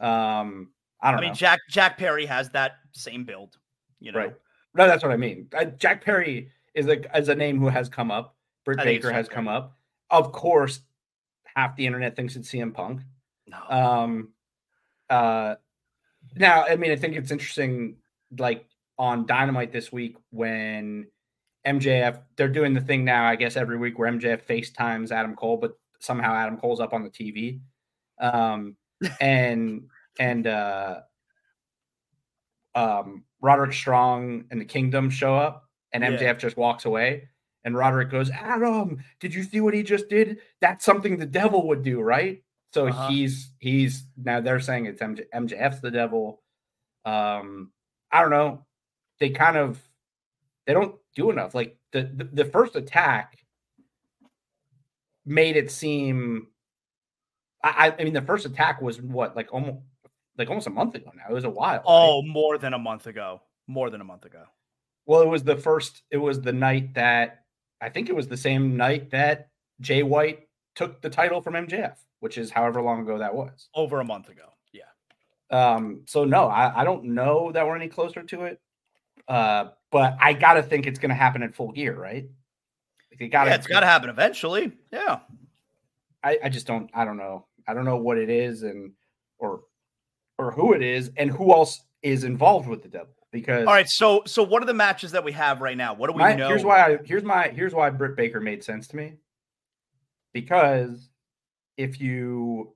Um, I don't know. I know. mean, Jack Jack Perry has that same build. You know, right? No, that's what I mean. I, Jack Perry is a is a name who has come up. Britt Baker has come up. Of course, half the internet thinks it's CM Punk. No. Um. Uh. Now, I mean, I think it's interesting. Like on Dynamite this week when MJF they're doing the thing now, I guess every week where MJF FaceTimes Adam Cole, but somehow Adam Cole's up on the TV. Um and and uh um Roderick Strong and the Kingdom show up and MJF yeah. just walks away. And Roderick goes, Adam, did you see what he just did? That's something the devil would do, right? So uh-huh. he's he's now they're saying it's MJ, MJF's the devil. Um, I don't know they kind of they don't do enough. Like the, the, the first attack made it seem. I, I mean, the first attack was what like almost like almost a month ago now. It was a while. Oh, right? more than a month ago. More than a month ago. Well, it was the first. It was the night that I think it was the same night that Jay White took the title from MJF, which is however long ago that was. Over a month ago. Yeah. Um. So no, I, I don't know that we're any closer to it. Uh, but I got to think it's going to happen in full gear, right? Like it got yeah, it's got to happen eventually. Yeah. I, I just don't. I don't know. I don't know what it is and or or who it is and who else is involved with the devil. Because all right, so so what are the matches that we have right now? What do we my, know? Here's why. I, here's my. Here's why Britt Baker made sense to me. Because if you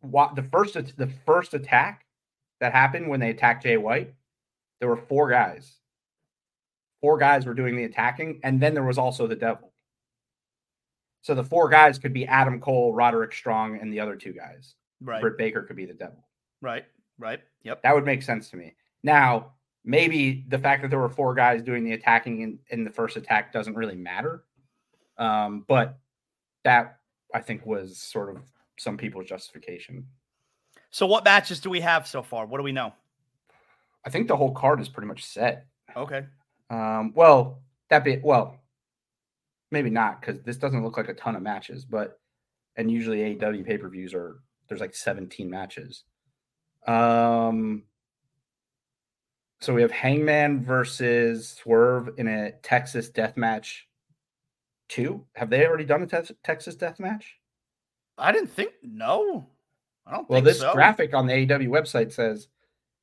what the first the first attack that happened when they attacked Jay White there were four guys. Four guys were doing the attacking, and then there was also the devil. So the four guys could be Adam Cole, Roderick Strong, and the other two guys. Right. Britt Baker could be the devil. Right. Right. Yep. That would make sense to me. Now, maybe the fact that there were four guys doing the attacking in, in the first attack doesn't really matter. Um, but that I think was sort of some people's justification. So, what matches do we have so far? What do we know? I think the whole card is pretty much set. Okay. Um, well, that be well, maybe not because this doesn't look like a ton of matches, but and usually AEW pay per views are there's like 17 matches. Um, so we have Hangman versus Swerve in a Texas Death Match. Two. Have they already done a te- Texas Death Match? I didn't think. No, I don't. Well, this so. graphic on the AEW website says,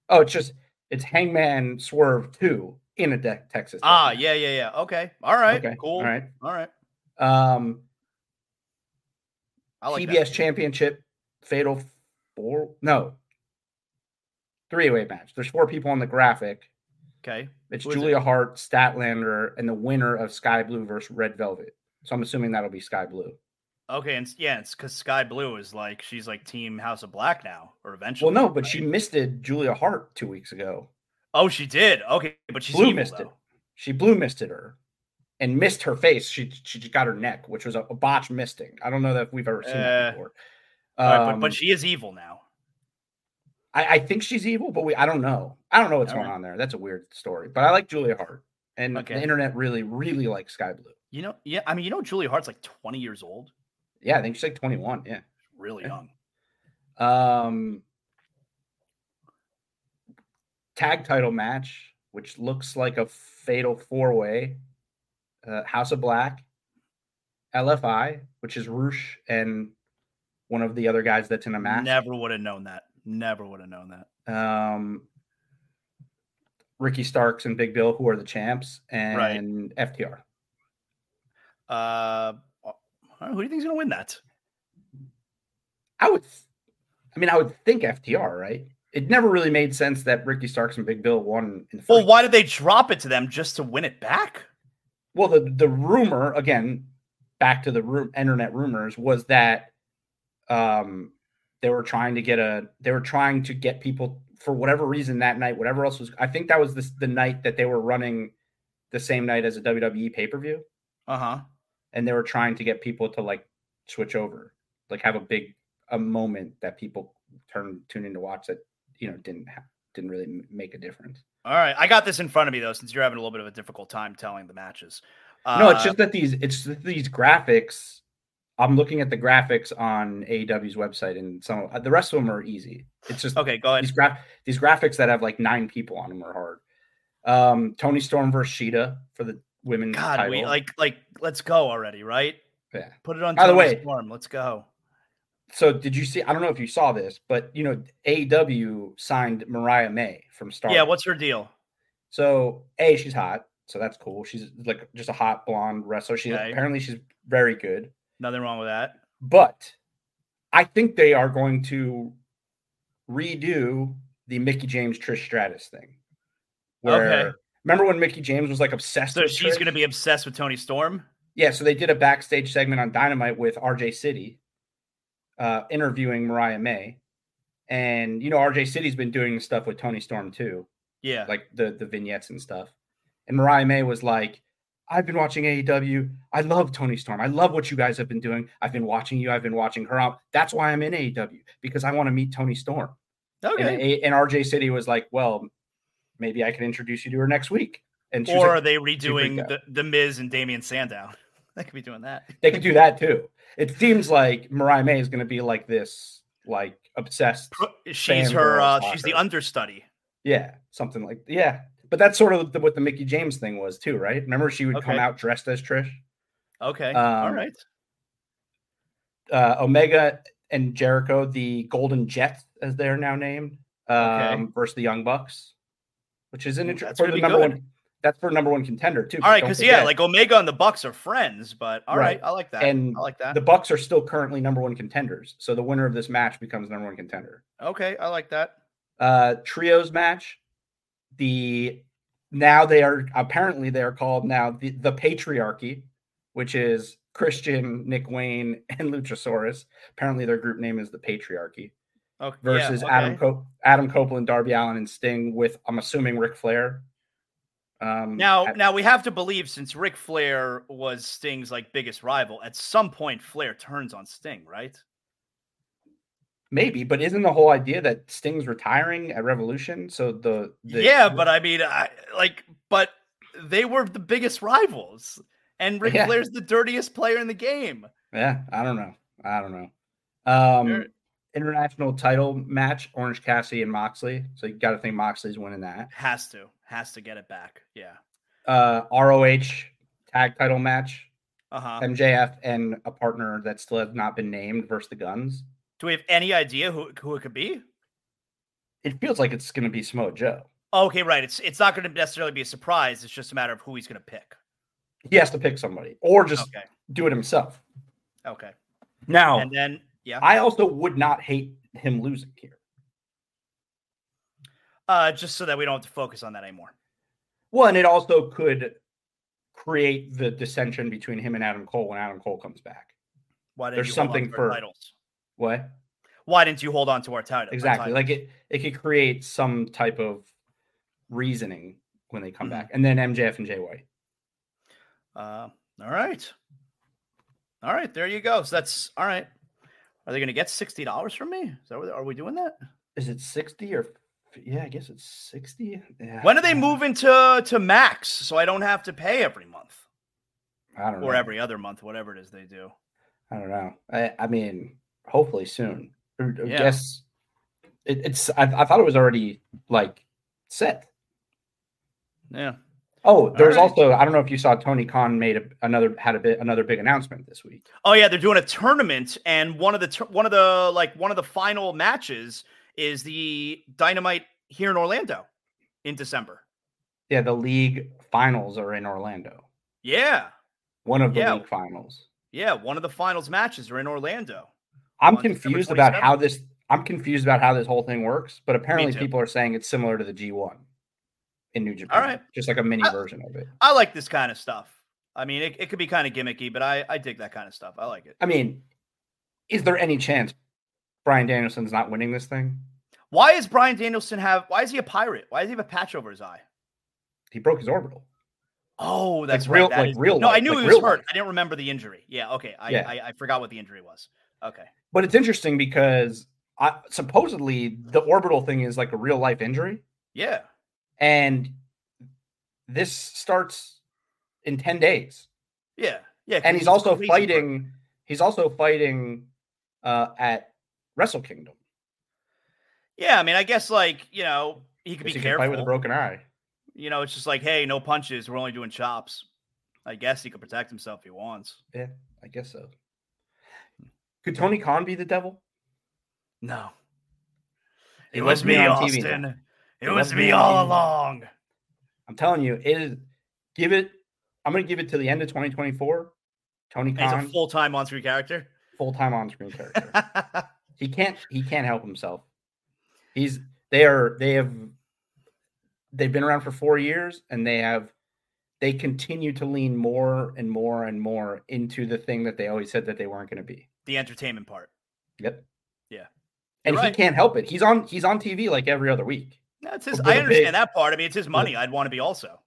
"Oh, it's just it's Hangman Swerve 2 in a deck Texas. Ah, yeah, yeah, yeah. Okay. All right. Okay. Cool. All right. All right. Um I like TBS Championship Fatal Four. No, three way match. There's four people on the graphic. Okay. It's Who Julia Hart, Statlander, and the winner of Skye Blue versus Red Velvet. So I'm assuming that'll be Skye Blue. Okay, and yeah, it's because Skye Blue is like she's like Team House of Black now, or eventually. Well, no, but right? she missed it Julia Hart two weeks ago. Oh, she did. Okay, but she's Blue evil, missed it. She blue misted her and missed her face. She she just got her neck, which was a, a botch misting. I don't know that we've ever seen Uh, that before. All right, but, Um, but she is evil now. I, I think she's evil, but we I don't know. I don't know what's All going right. on there. That's a weird story. But I like Julia Hart. And Okay. the internet really, really likes Skye Blue. You know, yeah. I mean, you know, Julia Hart's like 20 years old, Yeah, I think she's like 21. Yeah. really Yeah. young. Um tag title match, which looks like a fatal four way. Uh, House of Black, LFI, which is Rush and one of the other guys that's in a match. Never would have known that. Never would have known that. Um, Ricky Starks and Big Bill, who are the champs, Right. and FTR. Uh, who do you think's gonna win that? I would, I mean, I would think FTR, right? It never really made sense that Ricky Starks and Big Bill won in the Well, why did they drop it to them just to win it back? Well, the the rumor again, back to the room, internet rumors was that um they were trying to get a they were trying to get people for whatever reason that night, whatever else was. I think that was this, the night that they were running the same night as a WWE pay per view, Uh huh. and they were trying to get people to like switch over, like have a big a moment that people turn tune in to watch that you know didn't ha- didn't really make a difference. All right, I got this in front of me though, since you're having a little bit of a difficult time telling the matches. Uh, no, it's just that these it's these graphics. I'm looking at the graphics on AEW's website, and some of- the rest of them are easy. It's just okay. Go ahead. these graph these graphics that have like nine people on them are hard. Um, Toni Storm versus Shida for the women's God, title. we like like let's go already, right? Yeah. Put it on. By the Toni way- Storm. let's go. So did you see? I don't know if you saw this, but you know AEW signed Mariah May from Star. Yeah, what's her deal? So a she's hot, so that's cool. She's like just a hot blonde wrestler. She Okay. apparently she's very good. Nothing wrong with that. But I think they are going to redo the Mickie James Trish Stratus thing. Where Okay. remember when Mickie James was like obsessed So with she's gonna be obsessed with Toni Storm. Yeah, so they did a backstage segment on Dynamite with RJ City, uh, interviewing Mariah May. And you know, RJ City's been doing stuff with Toni Storm too, Yeah. like the the vignettes and stuff. And Mariah May was like, I've been watching AEW. I love Toni Storm. I love what you guys have been doing. I've been watching you. I've been watching her out. That's why I'm in AEW because I want to meet Toni Storm. okay. And, and RJ City was like, well, maybe I can introduce you to her next week. And or like, are they redoing the, the Miz and Damien Sandow? they could be doing that. they could do that too. It seems like Mariah May is going to be like this, like obsessed. She's her. Uh, she's the understudy. Yeah, something like yeah. But that's sort of the, what the Mickie James thing was too, right? Remember she would come out dressed as Trish. Okay. All Um, right. Uh, Omega and Jericho, the Golden Jets, as they're now named, um, versus the Young Bucks, which is an interesting that's number good. one. That's for number one contender too. All right, because yeah, like Omega and the Bucks are friends, but all right, Right. I like that. And I like that. the Bucks are still currently number one contenders. So the winner of this match becomes number one contender. okay, I like that. uh trios match the now they are apparently they are called now the, the patriarchy which is christian nick wayne and luchasaurus apparently their group name is the patriarchy Okay, versus yeah, adam okay. Co- adam copeland darby allin and sting with i'm assuming Ric flair um Now, at- now we have to believe since Ric Flair was Sting's like biggest rival, at some point Flair turns on Sting, right? Maybe but isn't the whole idea that sting's retiring at revolution so the, the yeah, but I mean, I like, but they were the biggest rivals, and Ric Yeah. Flair's the dirtiest player in the game. Yeah, I don't know. I don't know. Um Sure. international title match, Orange Cassidy and Moxley. So you gotta think Moxley's winning that. Has to, has to get it back. Yeah. Uh ROH tag title match, Uh huh. MJF and a partner that still has not been named versus the guns. Do we have any idea who who it could be? It feels like it's gonna be Samoa Joe. Okay, right. It's it's not going to necessarily be a surprise. It's just a matter of who he's going to pick. He has to pick somebody or just Okay. do it himself. Okay. Now, and then yeah, I also would not hate him losing here. Uh, just so that we don't have to focus on that anymore. Well, and it also could create the dissension between him and Adam Cole when Adam Cole comes back. Why didn't There's you hold on something to for- titles? What? Why didn't you hold on to our title? our Exactly. title? Like it it could create some type of reasoning when they come Mhm. back. And then MJF and White. Uh, all right. All right, there you go. So that's all right. Are they going to get sixty dollars from me? Is that what, are we doing that? Is it 60 or yeah, I guess it's 60. Yeah. When are they moving to to max so I don't have to pay every month I don't know. or every other month, whatever it is they do? I don't know. I, I mean, hopefully soon. Or- I Yeah. guess it, it's. I, I thought it was already like set. Yeah. Oh, there's right. also. I don't know if you saw Tony Khan made a, another had a bit another big announcement this week. Oh yeah, they're doing a tournament, and one of the one of the like one of the final matches is the Dynamite here in Orlando in December. Yeah, the league finals are in Orlando. Yeah, One of the Yeah. league finals. yeah, one of the finals matches are in Orlando. I'm confused about how this. I'm confused about how this whole thing works, but apparently people are saying it's similar to the G1 in New Japan. right. just like a mini I- version of it. I like this kind of stuff. I mean, it, it could be kind of gimmicky, but I I dig that kind of stuff. I like it. I mean, is there any chance Bryan Danielson's not winning this thing? Why is Bryan Danielson have? Why is he a pirate? Why does he have a patch over his eye? He broke his orbital. Oh, that's real- right. that like is- real No, I knew like he was hurt. life. I didn't remember the injury. Yeah. Okay. I, Yeah. I I forgot what the injury was. Okay. But it's interesting because I, supposedly the orbital thing is like a real life injury, Yeah. and this starts in ten days. Yeah. Yeah. And he's a also fighting. He's also fighting uh, at Wrestle Kingdom. Yeah, I mean, I guess like you know he could be he careful. fight with a broken eye. you know, it's just like, hey, no punches. We're only doing chops. I guess he could protect himself if he wants. Yeah, I guess so. Could Tony Khan be the devil? No, He it was me, on Austin. though. It He was me all along. I'm telling you, it is. Give it. I'm going to give it to the end of 2024. Tony He's Khan, a full time on screen character. full time on screen character. he can't. He can't help himself. He's. They are. They have. They've been around for four years, and they have. They continue to lean more and more and more into the thing that they always said that they weren't going to be. The entertainment part. Yep. Yeah. And You're he right. can't help it. He's on. He's on TV like every other week. That's his. I understand big- that part. I mean, it's his money. I'd want to be also.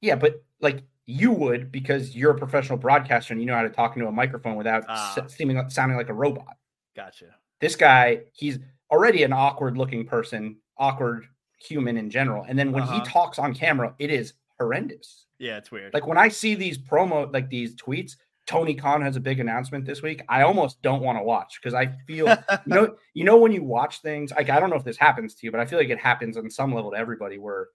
Yeah, but like you would because you're a professional broadcaster and you know how to talk into a microphone without Ah. seeming sounding like a robot. Gotcha. This guy, he's already an awkward looking person, awkward human in general. And then when Uh-huh. he talks on camera, it is horrendous. Yeah, it's weird. Like when I see these promo, like these tweets, Tony Khan has a big announcement this week. I almost don't want to watch because I feel you know, you know, when you watch things, like I don't know if this happens to you, but I feel like it happens on some level to everybody where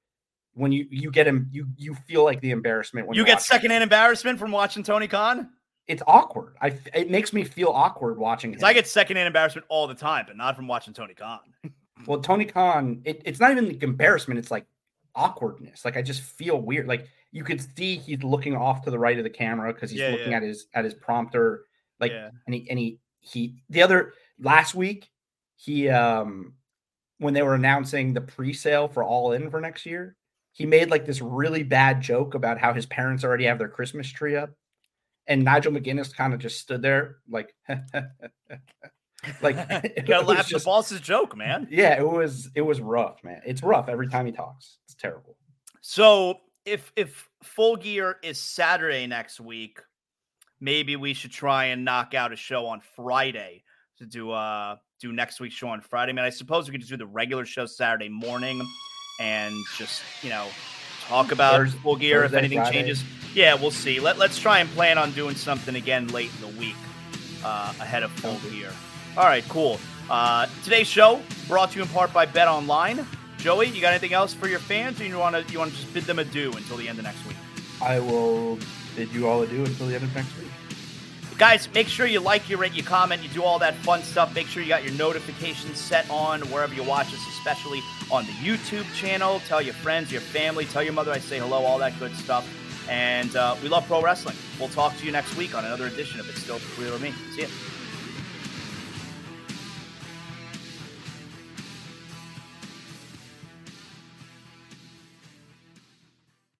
when you you get him, you you feel like the embarrassment when you get watching it. secondhand embarrassment from watching Tony Khan. It's awkward. I it makes me feel awkward watching him. I get secondhand embarrassment all the time, but not from watching Tony Khan. well, Tony Khan. It, it's not even like embarrassment. It's like awkwardness. Like I just feel weird. Like you could see he's looking off to the right of the camera because he's Yeah, looking yeah. at his at his prompter. Like yeah. and he and he he the other last week he um when they were announcing the pre-sale for all in for next year he made like this really bad joke about how his parents already have their christmas tree up and nigel mcguinness kind of just stood there like like you gotta laugh at the boss's joke, man. yeah it was it was rough man it's rough every time he talks it's terrible So if if full gear is Saturday next week, maybe we should try and knock out a show on Friday to do uh do next week's show on Friday. I mean, I suppose we could just do the regular show Saturday morning and just you know talk about Thurs- full gear if anything Friday. changes. Yeah, we'll see. Let let's try and plan on doing something again late in the week uh, ahead of full gear. All right, cool. Uh, today's show brought to you in part by Bet Online. Joey, you got anything else for your fans, or you want to you want to just bid them adieu until the end of next week? i will bid you all adieu until the end of next week Guys, make sure you like, you rate, you comment, you do all that fun stuff. Make sure you got your notifications set on wherever you watch us, especially on the YouTube channel. Tell your friends, your family, tell your mother I say hello, all that good stuff. And uh, we love pro wrestling. We'll talk to you next week on another edition of It's Still Real or Me. See you.